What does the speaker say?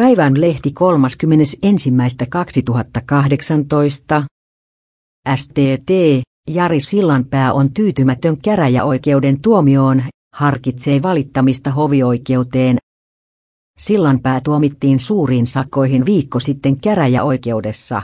Päivän lehti 31.2018. STT, Jari Sillanpää on tyytymätön käräjäoikeuden tuomioon, harkitsee valittamista hovioikeuteen. Sillanpää tuomittiin suuriin sakkoihin viikko sitten käräjäoikeudessa.